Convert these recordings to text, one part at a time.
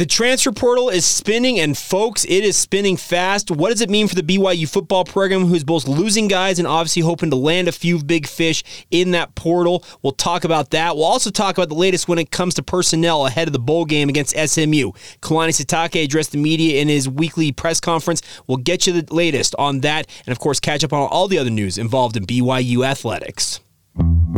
The transfer portal is spinning, and folks, it is spinning fast. What does it mean for the BYU football program, who's both losing guys and obviously hoping to land a few big fish in that portal? We'll talk about that. We'll also talk about the latest when it comes to personnel ahead of the bowl game against SMU. Kalani Sitake addressed the media in his weekly press conference. We'll get you the latest on that, and of course, catch up on all the other news involved in BYU athletics.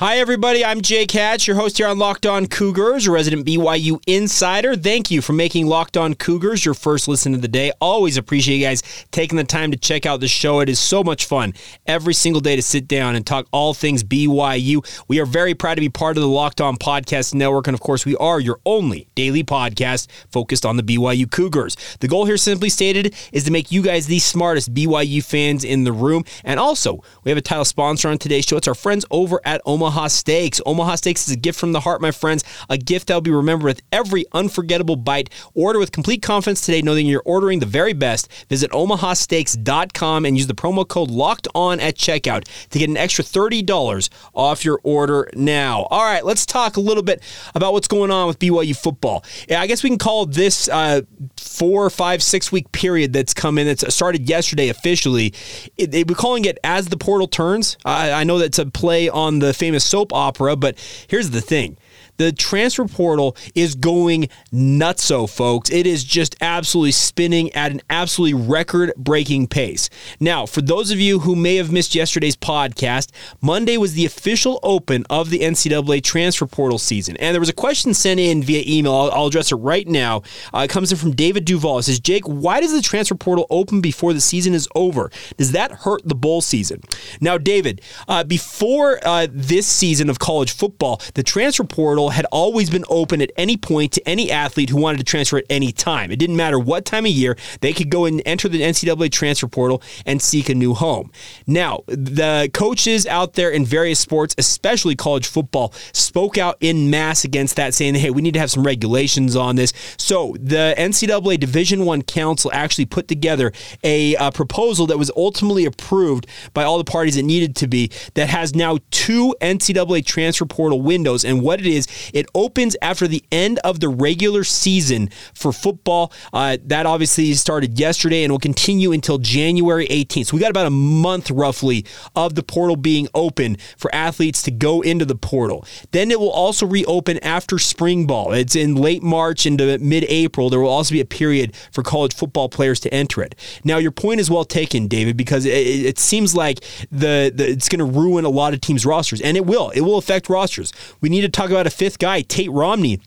Hi, everybody. I'm Jake Hatch, your host here on Locked On Cougars, a resident BYU insider. Thank you for making Locked On Cougars your first listen of the day. Always appreciate you guys taking the time to check out the show. It is so much fun every single day to sit down and talk all things BYU. We are very proud to be part of the Locked On Podcast Network. And of course, we are your only daily podcast focused on the BYU Cougars. The goal here, simply stated, is to make you guys the smartest BYU fans in the room. And also, we have a title sponsor on today's show. It's our friends over at Omaha. Omaha Steaks. Omaha Steaks is a gift from the heart, my friends. A gift that will be remembered with every unforgettable bite. Order with complete confidence today, knowing you're ordering the very best. Visit omahasteaks.com and use the promo code locked on at checkout to get an extra $30 off your order now. All right, let's talk a little bit about what's going on with BYU football. Yeah, I guess we can call this uh, four, five, six week period that's come in. It's started yesterday officially. It, it, we're calling it as the portal turns. I, I know that's a play on the famous soap opera, but here's the thing the transfer portal is going nutso, folks. It is just absolutely spinning at an absolutely record breaking pace. Now, for those of you who may have missed yesterday's podcast, Monday was the official open of the NCAA transfer portal season. And there was a question sent in via email. I'll, I'll address it right now. Uh, it comes in from David Duval. It says, Jake, why does the transfer portal open before the season is over? Does that hurt the bowl season? Now, David, uh, before uh, this season of college football, the transfer portal portal had always been open at any point to any athlete who wanted to transfer at any time. It didn't matter what time of year, they could go and enter the NCAA transfer portal and seek a new home. Now, the coaches out there in various sports, especially college football, spoke out in mass against that, saying, hey, we need to have some regulations on this. So the NCAA Division One Council actually put together a, a proposal that was ultimately approved by all the parties that needed to be that has now two NCAA transfer portal windows. And what it is, it opens after the end of the regular season for football. Uh, that obviously started yesterday and will continue until January 18th. So we got about a month roughly of the portal being open for athletes to go into the portal. Then it will also reopen after spring ball. It's in late March into mid April. There will also be a period for college football players to enter it. Now, your point is well taken, David, because it, it seems like the, the it's going to ruin a lot of teams' rosters, and it will. It will affect rosters. We need to talk about a fifth guy, Tate Romney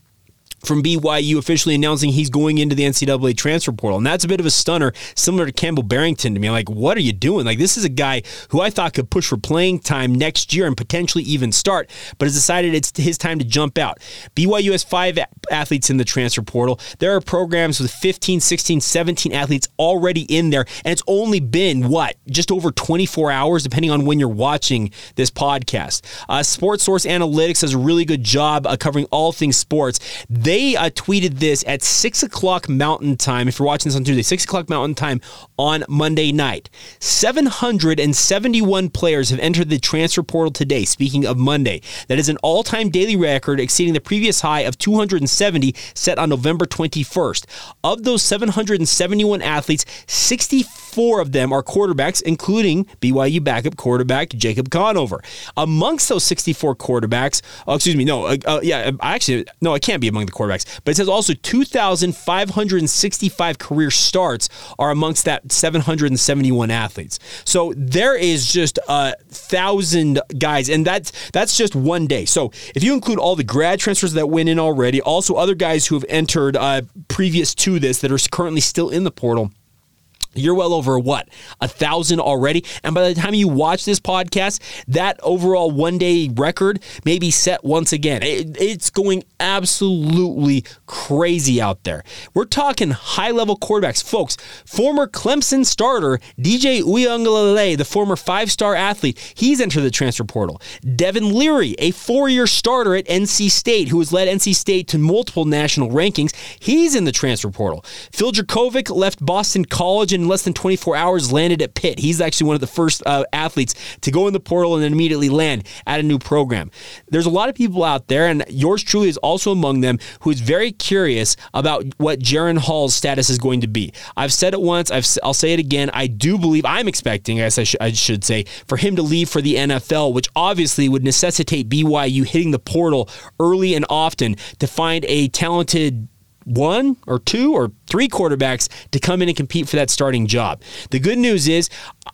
from BYU officially announcing he's going into the NCAA transfer portal. And that's a bit of a stunner, similar to Campbell Barrington to me. Like, what are you doing? Like, this is a guy who I thought could push for playing time next year and potentially even start, but has decided it's his time to jump out. BYU has five athletes in the transfer portal. There are programs with 15, 16, 17 athletes already in there, and it's only been, what, just over 24 hours, depending on when you're watching this podcast. Uh, Sports Source Analytics does a really good job uh, covering all things sports. They uh, tweeted this at 6 o'clock Mountain Time. If you're watching this on Tuesday, 6 o'clock Mountain Time on Monday night. 771 players have entered the transfer portal today. Speaking of Monday, that is an all time daily record exceeding the previous high of 270 set on November 21st. Of those 771 athletes, 64 of them are quarterbacks, including BYU backup quarterback Jacob Conover. Amongst those 64 quarterbacks, oh, excuse me, no, uh, uh, yeah, actually, no, I can't be among the quarterbacks. But it says also 2,565 career starts are amongst that 771 athletes. So there is just a thousand guys, and that's that's just one day. So if you include all the grad transfers that went in already, also other guys who have entered uh, previous to this that are currently still in the portal you're well over what a thousand already? And by the time you watch this podcast that overall one day record may be set once again. It, it's going absolutely crazy out there. We're talking high level quarterbacks. Folks former clemson starter dj uiagalelei the former five star athlete he's entered the transfer portal. Devin leary a four year starter at nc state who has led nc state to multiple national rankings he's in the transfer portal. Phil Jurkovec left boston college and less than 24 hours landed at Pitt. He's actually one of the first uh, athletes to go in the portal and then immediately land at a new program. There's a lot of people out there, and yours truly is also among them, who is very curious about what Jaren Hall's status is going to be. I've said it once, i will say it again. I do believe, I'm expecting, I guess I, sh- I should say, for him to leave for the NFL, which obviously would necessitate BYU hitting the portal early and often to find a talented one or two or three quarterbacks to come in and compete for that starting job. The good news is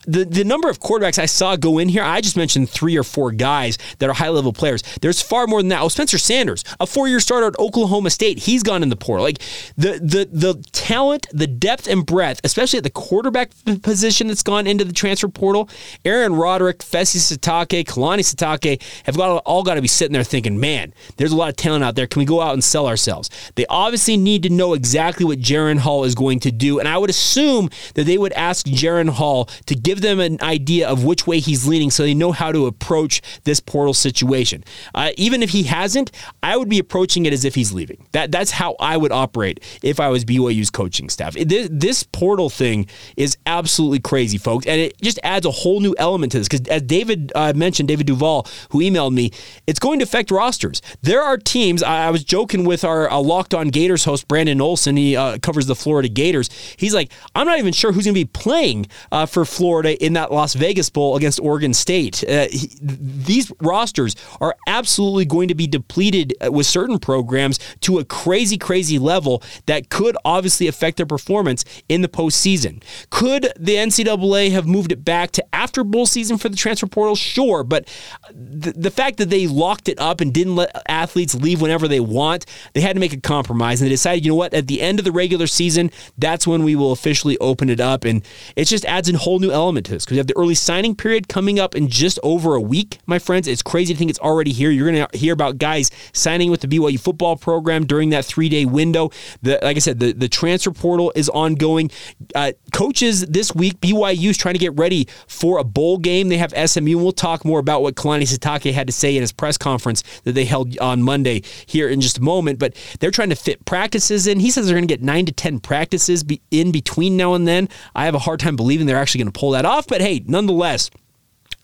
the, the number of quarterbacks I saw go in here, I just mentioned three or four guys that are high level players. There's far more than that. Oh, Spencer Sanders, a four year starter at Oklahoma State, he's gone in the portal. Like the the the talent, the depth and breadth, especially at the quarterback position that's gone into the transfer portal. Aaron Roderick, Fesi Sitake, Kalani Sitake have got all got to be sitting there thinking, man, there's a lot of talent out there. Can we go out and sell ourselves? They obviously need to know exactly what Jaren Hall is going to do, and I would assume that they would ask Jaren Hall to give them an idea of which way he's leaning so they know how to approach this portal situation. Uh, even if he hasn't, I would be approaching it as if he's leaving. That That's how I would operate if I was BYU's coaching staff. This, this portal thing is absolutely crazy, folks, and it just adds a whole new element to this because as David uh, mentioned, David Duval, who emailed me, it's going to affect rosters. There are teams, I, I was joking with our uh, Locked On Gators host, Brandon Olson, he uh, covers the Florida Gators. He's like, I'm not even sure who's going to be playing uh, for Florida in that Las Vegas Bowl against Oregon State. Uh, he, these rosters are absolutely going to be depleted uh, with certain programs to a crazy, crazy level that could obviously affect their performance in the postseason. Could the NCAA have moved it back to after bowl season for the transfer portal? Sure, but the, the fact that they locked it up and didn't let athletes leave whenever they want, they had to make a compromise and they decided, you know what, at the end of the regular season, that's when we will officially open it up. And it just adds a whole new element to this because you have the early signing period coming up in just over a week, my friends. It's crazy to think it's already here. You're going to hear about guys signing with the BYU football program during that three day window. The, like I said, the, the transfer portal is ongoing. Uh, coaches this week, BYU is trying to get ready for a bowl game. They have SMU. And we'll talk more about what Kalani Sitake had to say in his press conference that they held on Monday here in just a moment. But they're trying to fit practices in. He says they're going to get nine to 10 practices in between now and then. I have a hard time believing they're actually going to pull that off, but hey, nonetheless,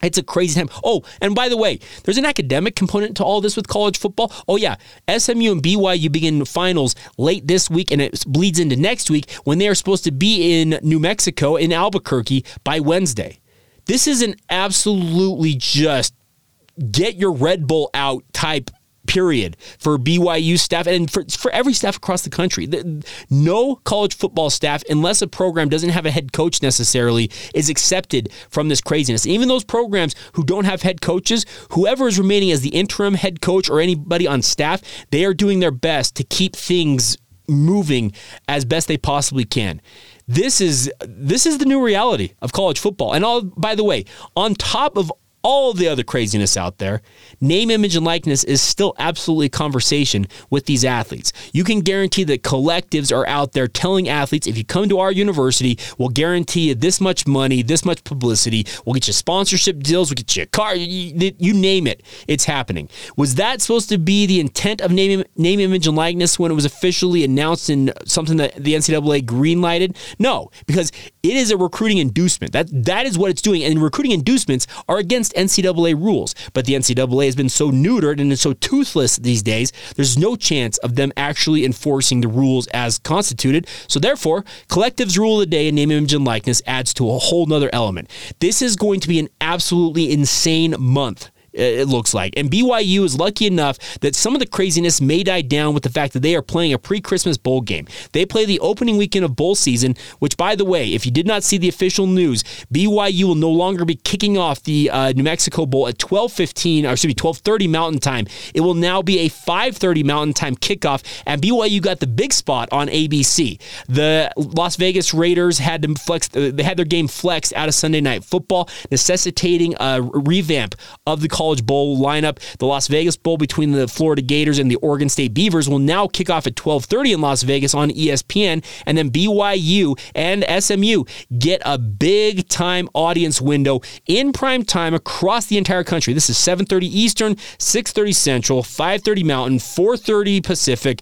it's a crazy time. Oh, and by the way, there's an academic component to all this with college football. Oh, yeah. SMU and BYU begin finals late this week and it bleeds into next week when they are supposed to be in New Mexico, in Albuquerque, by Wednesday. This is an absolutely just get your Red Bull out type period for BYU staff and for, for every staff across the country. No college football staff, unless a program doesn't have a head coach necessarily, is accepted from this craziness. Even those programs who don't have head coaches, whoever is remaining as the interim head coach or anybody on staff, they are doing their best to keep things moving as best they possibly can this is this is the new reality of college football. And all by the way, on top of all the other craziness out there, name, image, and likeness is still absolutely conversation with these athletes. You can guarantee that collectives are out there telling athletes, if you come to our university, we'll guarantee you this much money, this much publicity, we'll get you sponsorship deals, we'll get you a car, you, you name it, it's happening. Was that supposed to be the intent of name, name, image, and likeness when it was officially announced in something that the NCAA greenlighted? No, because it is a recruiting inducement. That That is what it's doing, and recruiting inducements are against against NCAA rules. But the NCAA has been so neutered and is so toothless these days, there's no chance of them actually enforcing the rules as constituted. So therefore, collectives rule of the day and name, image, and likeness adds to a whole nother element. This is going to be an absolutely insane month it looks like. And BYU is lucky enough that some of the craziness may die down with the fact that they are playing a pre Christmas bowl game. They play the opening weekend of bowl season, which, by the way, if you did not see the official news, BYU will no longer be kicking off the uh, New Mexico Bowl at 12:15 or excuse me 12:30 Mountain Time. It will now be a 5:30 Mountain Time kickoff, and BYU got the big spot on ABC. The Las Vegas Raiders had them flex. Uh, they had their game flexed out of Sunday Night Football, necessitating a revamp of the College Bowl lineup. The Las Vegas Bowl between the Florida Gators and the Oregon State Beavers will now kick off at 12:30 in Las Vegas on ESPN, and then BYU and SMU get a big time audience window in prime time across the entire country. This is 7:30 Eastern, 6:30 Central, 5:30 Mountain, 4:30 Pacific.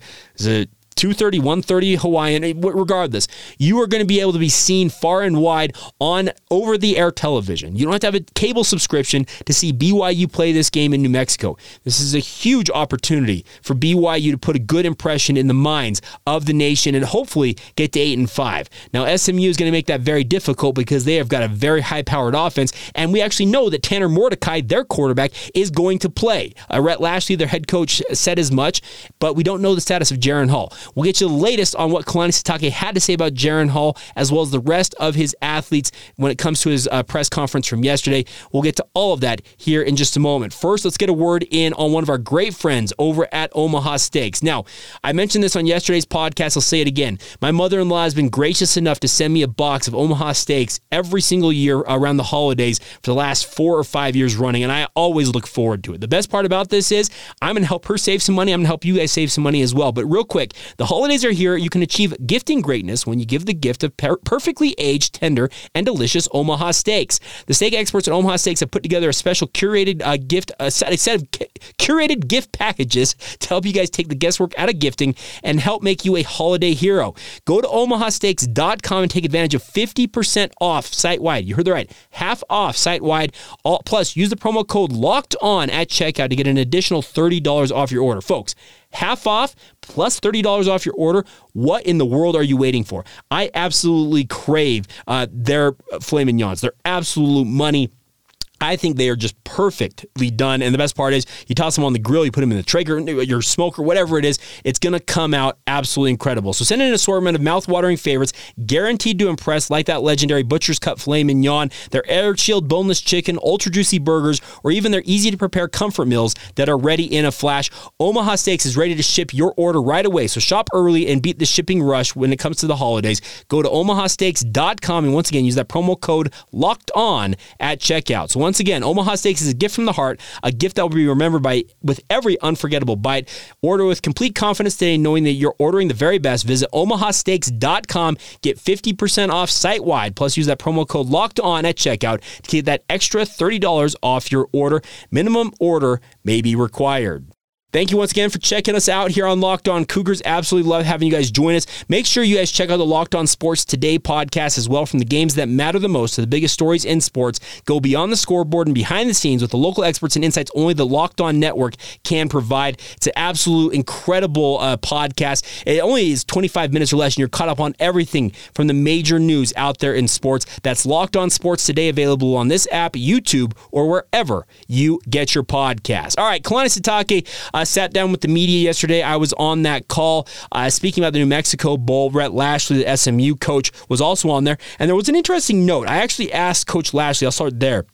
230, 130 Hawaiian, eh, regardless, you are going to be able to be seen far and wide on over the air television. You don't have to have a cable subscription to see BYU play this game in New Mexico. This is a huge opportunity for BYU to put a good impression in the minds of the nation and hopefully get to 8 and 5. Now, SMU is going to make that very difficult because they have got a very high powered offense, and we actually know that Tanner Mordecai, their quarterback, is going to play. Uh, Rhett Lashlee, their head coach, said as much, but we don't know the status of Jaren Hall. We'll get you the latest on what Kalani Sitake had to say about Jaren Hall, as well as the rest of his athletes when it comes to his uh, press conference from yesterday. We'll get to all of that here in just a moment. First, let's get a word in on one of our great friends over at Omaha Steaks. Now, I mentioned this on yesterday's podcast. I'll say it again. My mother in law has been gracious enough to send me a box of Omaha Steaks every single year around the holidays for the last four or five years running, and I always look forward to it. The best part about this is I'm going to help her save some money. I'm going to help you guys save some money as well. But real quick, the holidays are here. You can achieve gifting greatness when you give the gift of per- perfectly aged, tender, and delicious Omaha steaks. The steak experts at Omaha Steaks have put together a special curated uh, gift, a set, a set of curated gift packages to help you guys take the guesswork out of gifting and help make you a holiday hero. Go to omahasteaks.com and take advantage of 50% off site wide. You heard that right. Half off site wide. Plus, use the promo code locked on at checkout to get an additional $30 off your order. Folks, half off plus $30 off your order. What in the world are you waiting for? I absolutely crave uh, their filet mignons. They're absolute money. I think they are just perfectly done. And the best part is you toss them on the grill, you put them in the Traeger, your smoker, whatever it is, it's going to come out absolutely incredible. So send in an assortment of mouth-watering favorites guaranteed to impress, like that legendary Butcher's Cut filet mignon, their air chilled boneless chicken, ultra juicy burgers, or even their easy to prepare comfort meals that are ready in a flash. Omaha Steaks is ready to ship your order right away. So shop early and beat the shipping rush when it comes to the holidays. Go to omahasteaks.com and once again use that promo code locked on at checkout. So once again, Omaha Steaks is a gift from the heart, a gift that will be remembered by with every unforgettable bite. Order with complete confidence today, knowing that you're ordering the very best. Visit omahasteaks.com, get 50% off site wide, plus use that promo code locked on at checkout to get that extra $30 off your order. Minimum order may be required. Thank you once again for checking us out here on Locked On Cougars. Absolutely love having you guys join us. Make sure you guys check out the Locked On Sports Today podcast as well from the games that matter the most to the biggest stories in sports. Go beyond the scoreboard and behind the scenes with the local experts and insights only the Locked On Network can provide. It's an absolute incredible uh, podcast. It only is 25 minutes or less, and you're caught up on everything from the major news out there in sports. That's Locked On Sports Today, available on this app, YouTube, or wherever you get your podcast. All right, Kalani Sitake. Uh, sat down with the media yesterday. I was on that call uh, speaking about the New Mexico Bowl. Rhett Lashlee, the SMU coach, was also on there. And there was an interesting note. I actually asked Coach Lashlee, I'll start there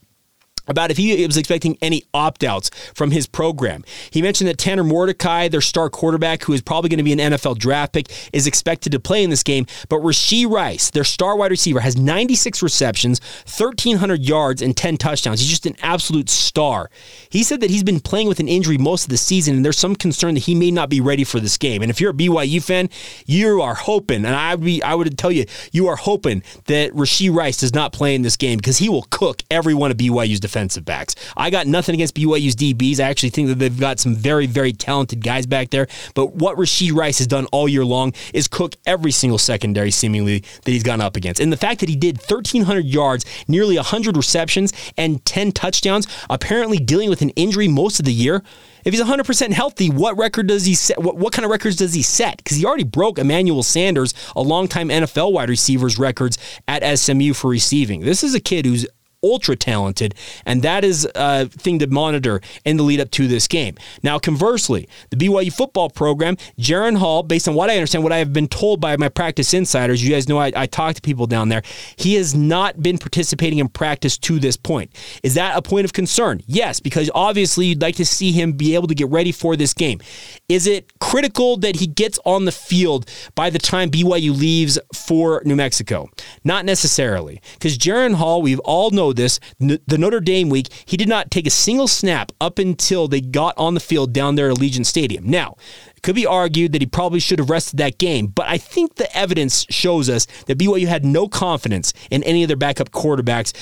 about if he was expecting any opt outs from his program. He mentioned that Tanner Mordecai, their star quarterback, who is probably going to be an NFL draft pick, is expected to play in this game. But Rashee Rice, their star wide receiver, has 96 receptions, 1,300 yards, and 10 touchdowns. He's just an absolute star. He said that he's been playing with an injury most of the season, and there's some concern that he may not be ready for this game. And if you're a BYU fan, you are hoping, and I would be, I would tell you, you are hoping that Rashee Rice does not play in this game because he will cook every one of BYU's defenders defensive backs. I got nothing against BYU's DBs. I actually think that they've got some very, very talented guys back there. But what Rashee Rice has done all year long is cook every single secondary, seemingly, that he's gone up against. And the fact that he did 1,300 yards, nearly 100 receptions, and 10 touchdowns, apparently dealing with an injury most of the year. If he's 100% healthy, what record does he set? What, what kind of records does he set? Because he already broke Emmanuel Sanders, a longtime NFL wide receivers records at SMU for receiving. This is a kid who's ultra talented, and that is a thing to monitor in the lead up to this game. Now, conversely, the BYU football program, Jaren Hall, based on what I understand, what I have been told by my practice insiders, you guys know I, I talk to people down there, he has not been participating in practice to this point. Is that a point of concern? Yes, because obviously you'd like to see him be able to get ready for this game. Is it critical that he gets on the field by the time BYU leaves for New Mexico? Not necessarily, because Jaren Hall, we've all know this, the Notre Dame week, he did not take a single snap up until they got on the field down there at Allegiant Stadium. Now, it could be argued that he probably should have rested that game, but I think the evidence shows us that BYU had no confidence in any of their backup quarterbacks,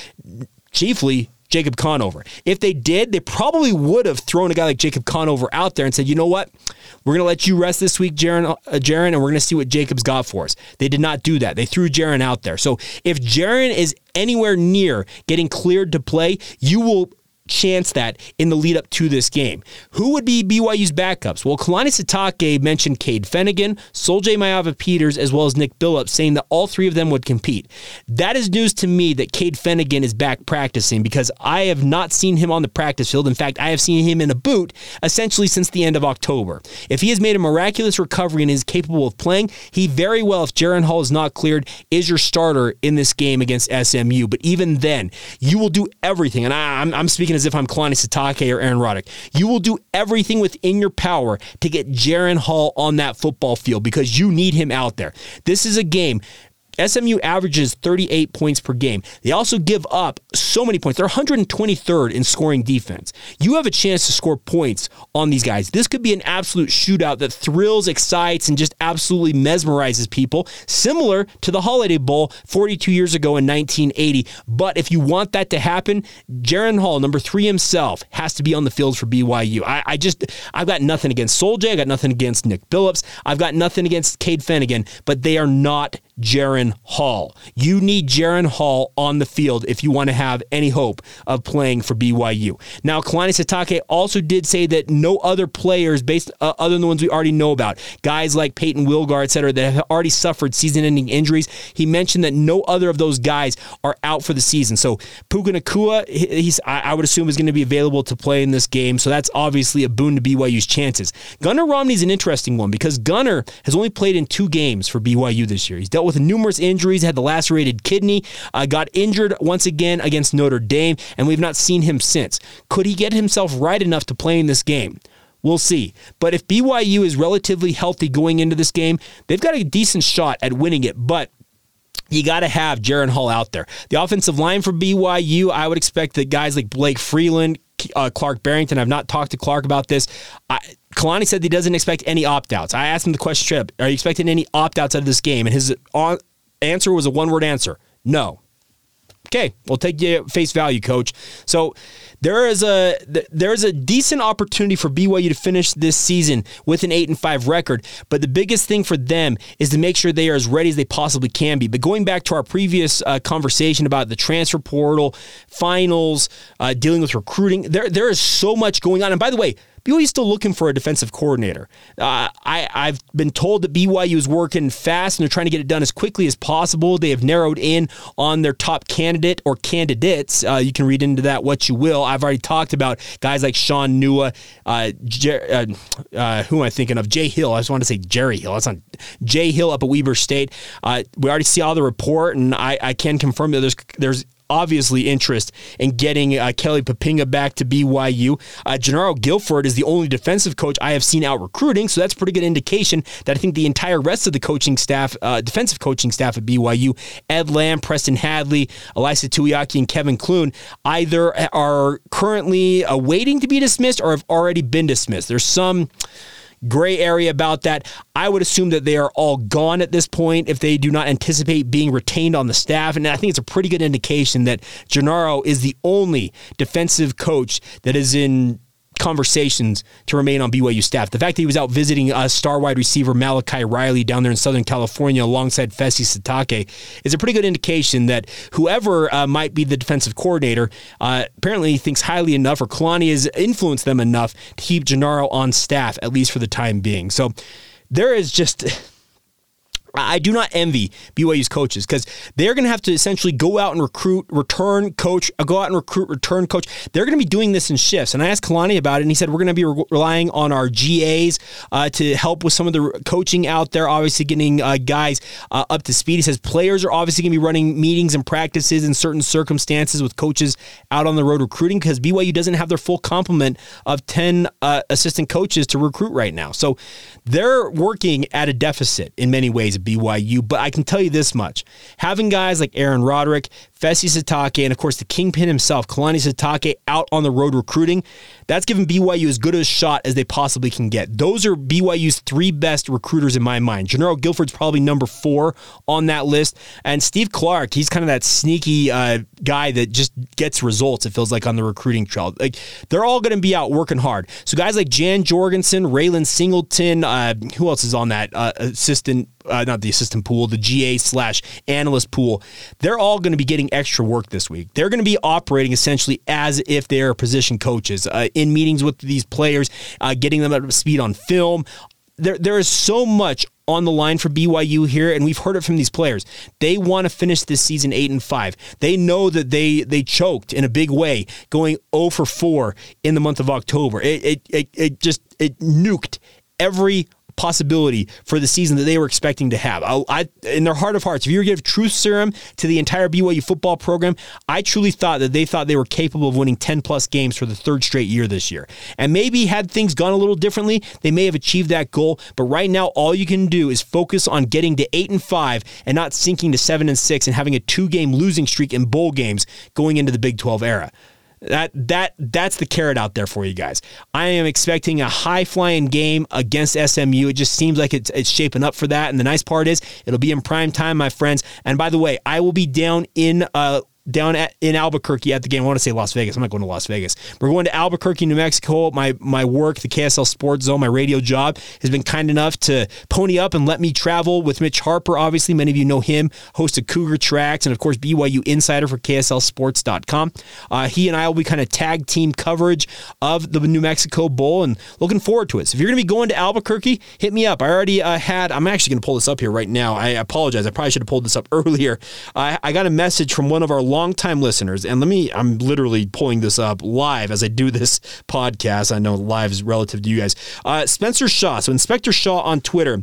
chiefly Jacob Conover. If they did, they probably would have thrown a guy like Jacob Conover out there and said, you know what? We're going to let you rest this week, Jaren, uh, Jaren, and we're going to see what Jacob's got for us. They did not do that. They threw Jaren out there. So if Jaren is anywhere near getting cleared to play, you will chance that in the lead up to this game. Who would be BYU's backups? Well, Kalani Sitake mentioned Cade Fennegan, Sol-Jay Maiava-Peters, as well as Nick Billoups, saying that all three of them would compete. That is news to me that Cade Fennegan is back practicing because I have not seen him on the practice field. In fact, I have seen him in a boot essentially since the end of October. If he has made a miraculous recovery and is capable of playing, he very well, if Jaren Hall is not cleared, is your starter in this game against SMU. But even then, you will do everything, and I, am speaking as if I'm Kalani Sitake or Aaron Roderick. You will do everything within your power to get Jaren Hall on that football field because you need him out there. This is a game SMU averages 38 points per game. They also give up so many points. They're 123rd in scoring defense. You have a chance to score points on these guys. This could be an absolute shootout that thrills, excites, and just absolutely mesmerizes people, similar to the Holiday Bowl 42 years ago in 1980. But if you want that to happen, Jaren Hall, number three himself, has to be on the field for BYU. I, I just, I've got nothing against Sol-Jay. I got nothing against Nick Billoups. I've got nothing against Cade Fennegan, but they are not Hall. You need Jaren Hall on the field if you want to have any hope of playing for BYU. Now, Kalani Sitake also did say that no other players, based uh, other than the ones we already know about, guys like Peyton Wilgar, et cetera, that have already suffered season-ending injuries. He mentioned that no other of those guys are out for the season. So Puka Nacua, he's I, would assume is going to be available to play in this game. So that's obviously a boon to BYU's chances. Gunnar Romney's an interesting one because Gunnar has only played in two games for BYU this year. He's dealt with a numerous injuries, had the lacerated kidney, uh, got injured once again against Notre Dame, and we've not seen him since. Could he get himself right enough to play in this game? We'll see. But if BYU is relatively healthy going into this game, they've got a decent shot at winning it. But you got to have Jaren Hall out there. The offensive line for BYU, I would expect that guys like Blake Freeland, uh, Clark Barrington, I've not talked to Clark about this. I, Kalani said he doesn't expect any opt outs. I asked him the question straight up Are you expecting any opt outs out of this game? And his answer was a one word answer no. Okay, we'll take you face value, coach. So there is a there is a decent opportunity for BYU to finish this season with an eight and five record. But the biggest thing for them is to make sure they are as ready as they possibly can be. But going back to our previous uh, conversation about the transfer portal, finals, uh, dealing with recruiting, there there is so much going on. And by the way, BYU's still looking for a defensive coordinator. Uh, I, I've been told that BYU is working fast and they're trying to get it done as quickly as possible. They have narrowed in on their top candidate or candidates. Uh, you can read into that what you will. I've already talked about guys like Sean Nua, uh, Jer- uh, uh, who am I thinking of? Jay Hill. I just want to say Jerry Hill. That's on Jay Hill up at Weber State. Uh, we already see all the report, and I, I can confirm that there's there's obviously interest in getting uh, Kelly Poppinga back to BYU. Uh, Jernaro Gilford is the only defensive coach I have seen out recruiting, so that's pretty good indication that I think the entire rest of the coaching staff, uh, defensive coaching staff at BYU, Ed Lamb, Preston Hadley, Ilaisa Tuiaki, and Kevin Clune, either are currently awaiting to be dismissed or have already been dismissed. There's some gray area about that. I would assume that they are all gone at this point if they do not anticipate being retained on the staff. And I think it's a pretty good indication that Jernaro is the only defensive coach that is in conversations to remain on BYU staff. The fact that he was out visiting uh, star wide receiver Malachi Riley down there in Southern California alongside Fesi Sitake is a pretty good indication that whoever uh, might be the defensive coordinator uh, apparently thinks highly enough, or Kalani has influenced them enough to keep Jernaro on staff, at least for the time being. So there is just I do not envy BYU's coaches because they're going to have to essentially go out and recruit, return coach, uh, go out and recruit, return coach. They're going to be doing this in shifts. And I asked Kalani about it, and he said we're going to be re- relying on our GAs uh, to help with some of the coaching out there. Obviously, getting uh, guys uh, up to speed. He says players are obviously going to be running meetings and practices in certain circumstances with coaches out on the road recruiting because BYU doesn't have their full complement of ten uh, assistant coaches to recruit right now. So they're working at a deficit in many ways BYU, but I can tell you this much. Having guys like Aaron Roderick, Fesi Sitake, and of course the kingpin himself, Kalani Sitake, out on the road recruiting, that's given BYU as good a shot as they possibly can get. Those are BYU's three best recruiters in my mind. Jernaro Gilford's probably number four on that list, and Steve Clark, he's kind of that sneaky uh, guy that just gets results. It feels like on the recruiting trail. Like they're all going to be out working hard. So guys like Jan Jorgensen, Raylan Singleton, uh, who else is on that uh, assistant uh, not the assistant pool, the GA slash analyst pool, they're all going to be getting extra work this week. They're going to be operating essentially as if they are position coaches uh, in meetings with these players, uh, getting them up to speed on film. There, there is so much on the line for BYU here, and we've heard it from these players. They want to finish this season eight and five. They know that they they choked in a big way, going 0 for 4 in the month of October. It it it, it just it nuked every possibility for the season that they were expecting to have. I, I, in their heart of hearts, if you were to give truth serum to the entire BYU football program, I truly thought that they thought they were capable of winning 10 plus games for the third straight year this year. And maybe had things gone a little differently, they may have achieved that goal. But right now, all you can do is focus on getting to 8 and 5 and not sinking to 7 and 6 and having a two game losing streak in bowl games going into the Big 12 era. That that that's the carrot out there for you guys. I am expecting a high flying game against SMU. It just seems like it's, it's shaping up for that. And the nice part is it'll be in prime time, my friends. And by the way, I will be down in uh, down at, in Albuquerque at the game. I want to say Las Vegas. I'm not going to Las Vegas. We're going to Albuquerque, New Mexico. My my work, the KSL Sports Zone, my radio job, has been kind enough to pony up and let me travel with Mitch Harper. Obviously, many of you know him, host of Cougar Tracks, and of course BYU insider for KSLSports.com. Uh, he and I will be kind of tag team coverage of the New Mexico Bowl, and looking forward to it. So if you're going to be going to Albuquerque, hit me up. I already uh, had. I'm actually going to pull this up here right now. I apologize. I probably should have pulled this up earlier. I, I got a message from one of our longtime listeners, and let me, I'm literally pulling this up live as I do this podcast. I know live is relative to you guys. Uh, Spencer Shaw. So Inspector Shaw on Twitter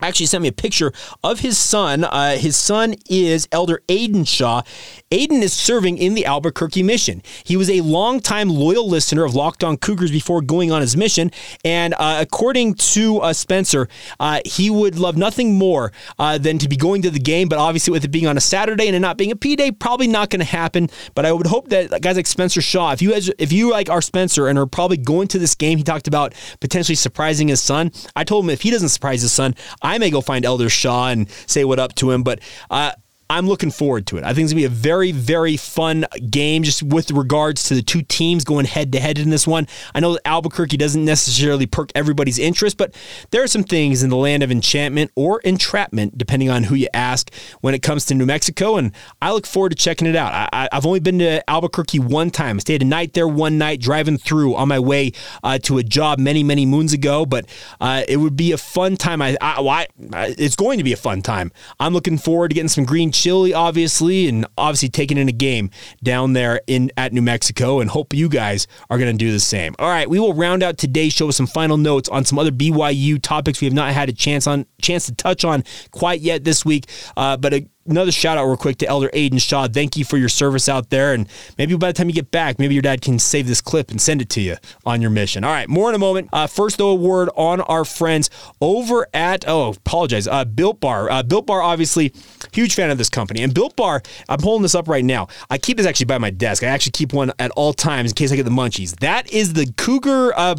actually sent me a picture of his son. Uh, his son is Elder Aiden Shaw. Aiden is serving in the Albuquerque mission. He was a longtime loyal listener of Locked On Cougars before going on his mission. And uh, according to uh, Spencer, uh, he would love nothing more uh, than to be going to the game. But obviously, with it being on a Saturday and it not being a P day, probably not going to happen. But I would hope that guys like Spencer Shaw, if you guys, if you like our Spencer and are probably going to this game, he talked about potentially surprising his son. I told him if he doesn't surprise his son, I may go find Elder Shaw and say what up to him. But uh, I'm looking forward to it. I think it's going to be a very, very fun game just with regards to the two teams going head to head in this one. I know that Albuquerque doesn't necessarily perk everybody's interest, but there are some things in the land of enchantment or entrapment, depending on who you ask, when it comes to New Mexico. And I look forward to checking it out. I, have only been to Albuquerque one time. I stayed a night there one night driving through on my way uh, to a job many, many moons ago, but uh, it would be a fun time. I, I, I, it's going to be a fun time. I'm looking forward to getting some green chili, obviously, and obviously taking in a game down there in at New Mexico, and hope you guys are going to do the same. All right, we will round out today's show with some final notes on some other BYU topics we have not had a chance on chance to touch on quite yet this week, uh, but. A, another shout out real quick to Elder Aiden Shaw. Thank you for your service out there. And maybe by the time you get back, maybe your dad can save this clip and send it to you on your mission. All right, more in a moment. Uh, first, though, a word on our friends over at, oh, apologize, uh, Built Bar. Uh, Built Bar, obviously, huge fan of this company. And Built Bar, I'm holding this up right now. I keep this actually by my desk. I actually keep one at all times in case I get the munchies. That is the Cougar uh,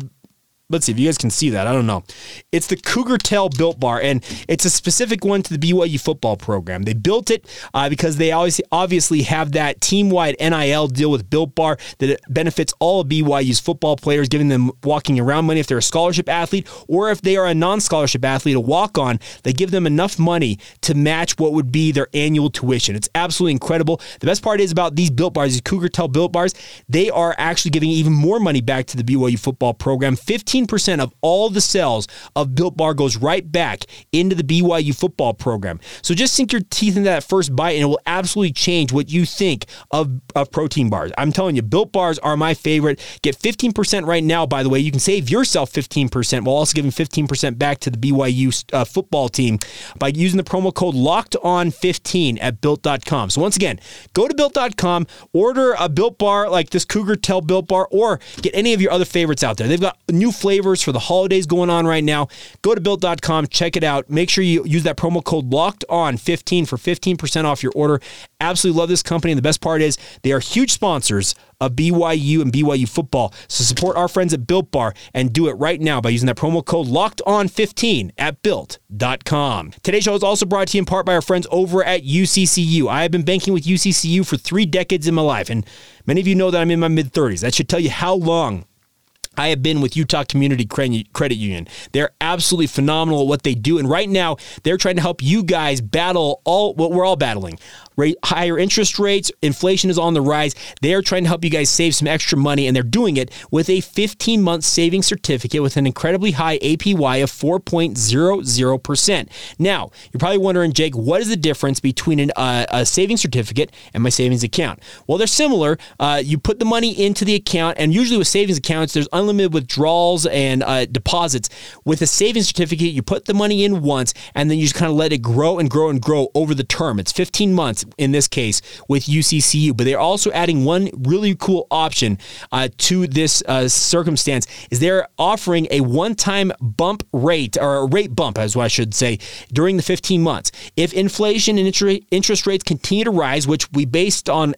let's see if you guys can see that. I don't know. It's the Cougar Tail Built Bar, and it's a specific one to the BYU football program. They built it uh, because they always obviously have that team wide NIL deal with Built Bar that benefits all of BYU's football players, giving them walking around money if they're a scholarship athlete or if they are a non scholarship athlete, a walk on. They give them enough money to match what would be their annual tuition. It's absolutely incredible. The best part is about these Built Bars, these Cougar Tail Built Bars, they are actually giving even more money back to the BYU football program. 15 15% of all the sales of Built Bar goes right back into the BYU football program. So just sink your teeth into that first bite and it will absolutely change what you think of, of protein bars. I'm telling you, Built Bars are my favorite. Get 15% right now, by the way. You can save yourself 15% while also giving 15% back to the BYU uh, football team by using the promo code locked on 15 at built.com. So once again, go to built.com, order a Built Bar like this Cougar Tail Built Bar, or get any of your other favorites out there. They've got new flavors for the holidays going on right now. Go to built.com, check it out. Make sure you use that promo code locked on 15 for 15% off your order. Absolutely love this company. And the best part is they are huge sponsors of BYU and BYU football. So support our friends at Built Bar and do it right now by using that promo code locked on 15 at built.com. Today's show is also brought to you in part by our friends over at UCCU. I have been banking with UCCU for three decades in my life, and many of you know that I'm in my mid 30s. That should tell you how long I have been with Utah Community Credit Union. They're absolutely phenomenal at what they do. And right now, they're trying to help you guys battle all what we're all battling higher interest rates, inflation is on the rise. They are trying to help you guys save some extra money, and they're doing it with a 15 month savings certificate with an incredibly high APY of 4.00%. Now, you're probably wondering, Jake, what is the difference between an, uh, a savings certificate and my savings account? Well, they're similar. Uh, you put the money into the account, and usually with savings accounts, there's unlimited withdrawals and uh, deposits. With a savings certificate, you put the money in once, and then you just kind of let it grow and grow and grow over the term. It's 15 months in this case with UCCU. But they're also adding one really cool option uh, to this uh, circumstance is they're offering a one-time bump rate or a rate bump, as I should say, during the 15 months. If inflation and interest rates continue to rise, which we based on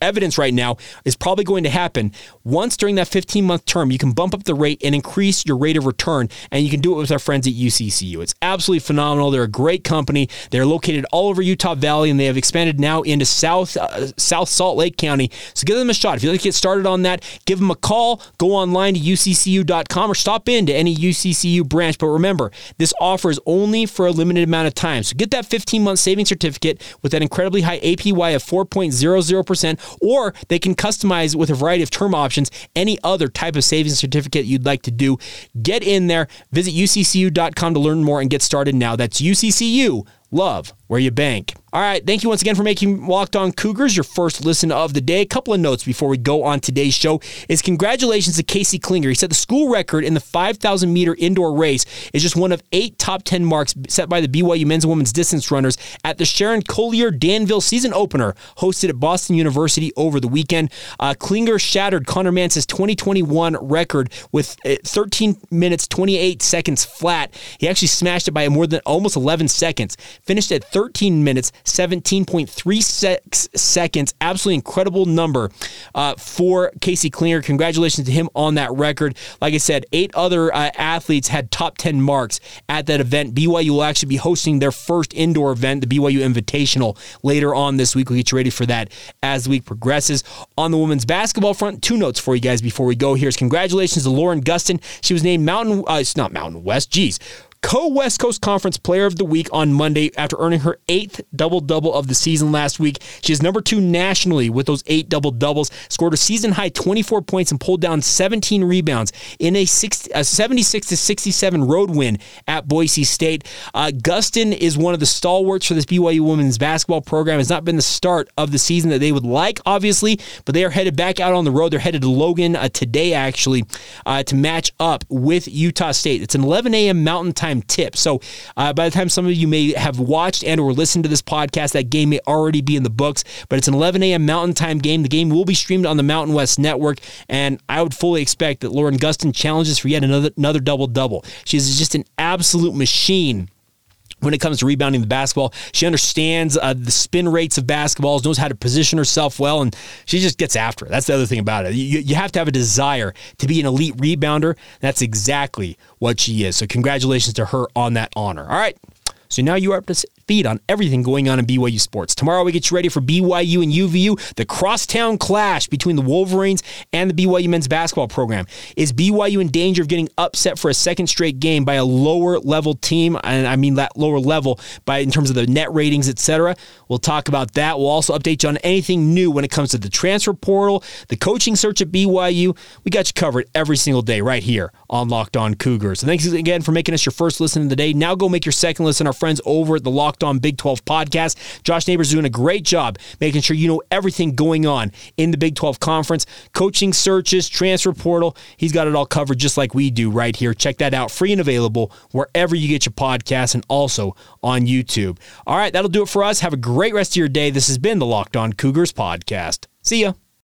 evidence right now is probably going to happen. Once during that 15 month term, you can bump up the rate and increase your rate of return, and you can do it with our friends at UCCU. It's absolutely phenomenal. They're a great company. They're located all over Utah Valley, and they have expanded now into South uh, South Salt Lake County. So give them a shot. If you'd like to get started on that, give them a call. Go online to uccu.com or stop in to any UCCU branch. But remember, this offer is only for a limited amount of time. So get that 15 month savings certificate with that incredibly high APY of 4.00% or they can customize with a variety of term options any other type of savings certificate you'd like to do. Get in there, visit uccu.com to learn more and get started now. That's UCCU. Love where you bank. All right, thank you once again for making Locked On Cougars your first listen of the day. A couple of notes before we go on today's show is congratulations to Casey Klinger. He set the school record in the 5,000 meter indoor race. Is just one of eight top 10 marks set by the BYU men's and women's distance runners at the Sharon Colyear-Danville season opener hosted at Boston University over the weekend. Uh, Klinger shattered Conner Mantz's 2021 record with uh, 13 minutes 28 seconds flat. He actually smashed it by more than almost 11 seconds. Finished at 13 minutes 17.36 seconds. Absolutely incredible number uh, for Casey Klinger. Congratulations to him on that record. Like I said, eight other uh, athletes had top 10 marks at that event. BYU will actually be hosting their first indoor event, the BYU Invitational, later on this week. We'll get you ready for that as the week progresses. On the women's basketball front, two notes for you guys before we go. Here's congratulations to Lauren Gustin. She was named Mountain, uh, it's not Mountain West, geez, co West Coast Conference Player of the Week on Monday after earning her eighth double double of the season last week. She is number two nationally with those eight double doubles, scored a season high 24 points and pulled down 17 rebounds in a, 60, a 76 to 67 road win at Boise State. Uh, Gustin is one of the stalwarts for this BYU women's basketball program. It's not been the start of the season that they would like, obviously, but they are headed back out on the road. They're headed to Logan uh, today, actually, uh, to match up with Utah State. It's an 11 a.m. Mountain Time time tip. So uh, by the time some of you may have watched and or listened to this podcast, that game may already be in the books. But it's an 11 a.m. Mountain Time game. The game will be streamed on the Mountain West Network, and I would fully expect that Lauren Gustin challenges for yet another another double double. She's just an absolute machine when it comes to rebounding the basketball. She understands uh, the spin rates of basketballs, knows how to position herself well, and she just gets after it. That's the other thing about it. You, you have to have a desire to be an elite rebounder. That's exactly what she is. So, congratulations to her on that honor. All right. So now you are up to feed on everything going on in BYU sports. Tomorrow we get you ready for BYU and UVU, the crosstown clash between the Wolverines and the BYU men's basketball program. Is BYU in danger of getting upset for a second straight game by a lower level team? And I mean that lower level by in terms of the net ratings, etc. We'll talk about that. We'll also update you on anything new when it comes to the transfer portal, the coaching search at BYU. We got you covered every single day right here on Locked On Cougars. So thanks again for making us your first listen of the day. Now go make your second listen. Our friends over at the Locked On Big 12 podcast. Josh Neighbors doing a great job making sure you know everything going on in the Big 12 conference, coaching searches, transfer portal. He's got it all covered just like we do right here. Check that out, free and available wherever you get your podcasts and also on YouTube. All right, that'll do it for us. Have a great rest of your day. This has been the Locked On Cougars podcast. See ya.